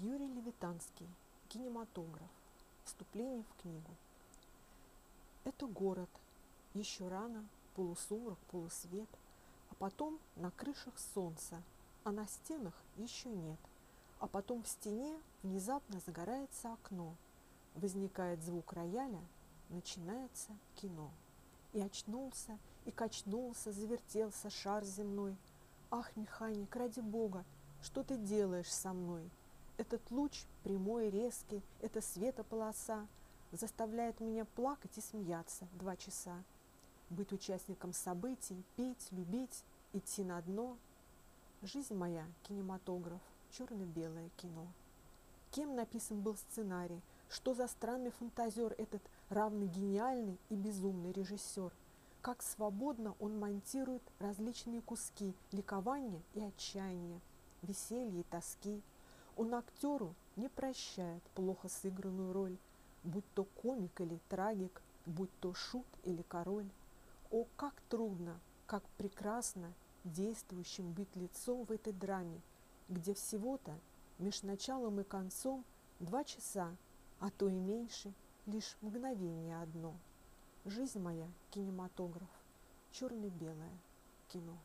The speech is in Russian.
Юрий Левитанский. Кинематограф. Вступление в книгу. Это город. Еще рано, полусумрак, полусвет, а потом на крышах солнце, а на стенах еще нет. А потом в стене внезапно загорается окно. Возникает звук рояля, начинается кино. И очнулся, и качнулся, завертелся шар земной. Ах, механик, ради бога, что ты делаешь со мной? Этот луч, прямой и резкий, эта светополоса заставляет меня плакать и смеяться два часа. Быть участником событий, петь, любить, идти на дно. Жизнь моя – кинематограф, черно-белое кино. Кем написан был сценарий? Что за странный фантазер этот равно гениальный и безумный режиссер? Как свободно он монтирует различные куски ликования и отчаяния, веселья и тоски – он актеру не прощает плохо сыгранную роль, будь то комик или трагик, будь то шут или король. О, как трудно, как прекрасно действующим быть лицом в этой драме, где всего-то меж началом и концом два часа, а то и меньше, лишь мгновение одно. Жизнь моя – кинематограф, черно-белое кино.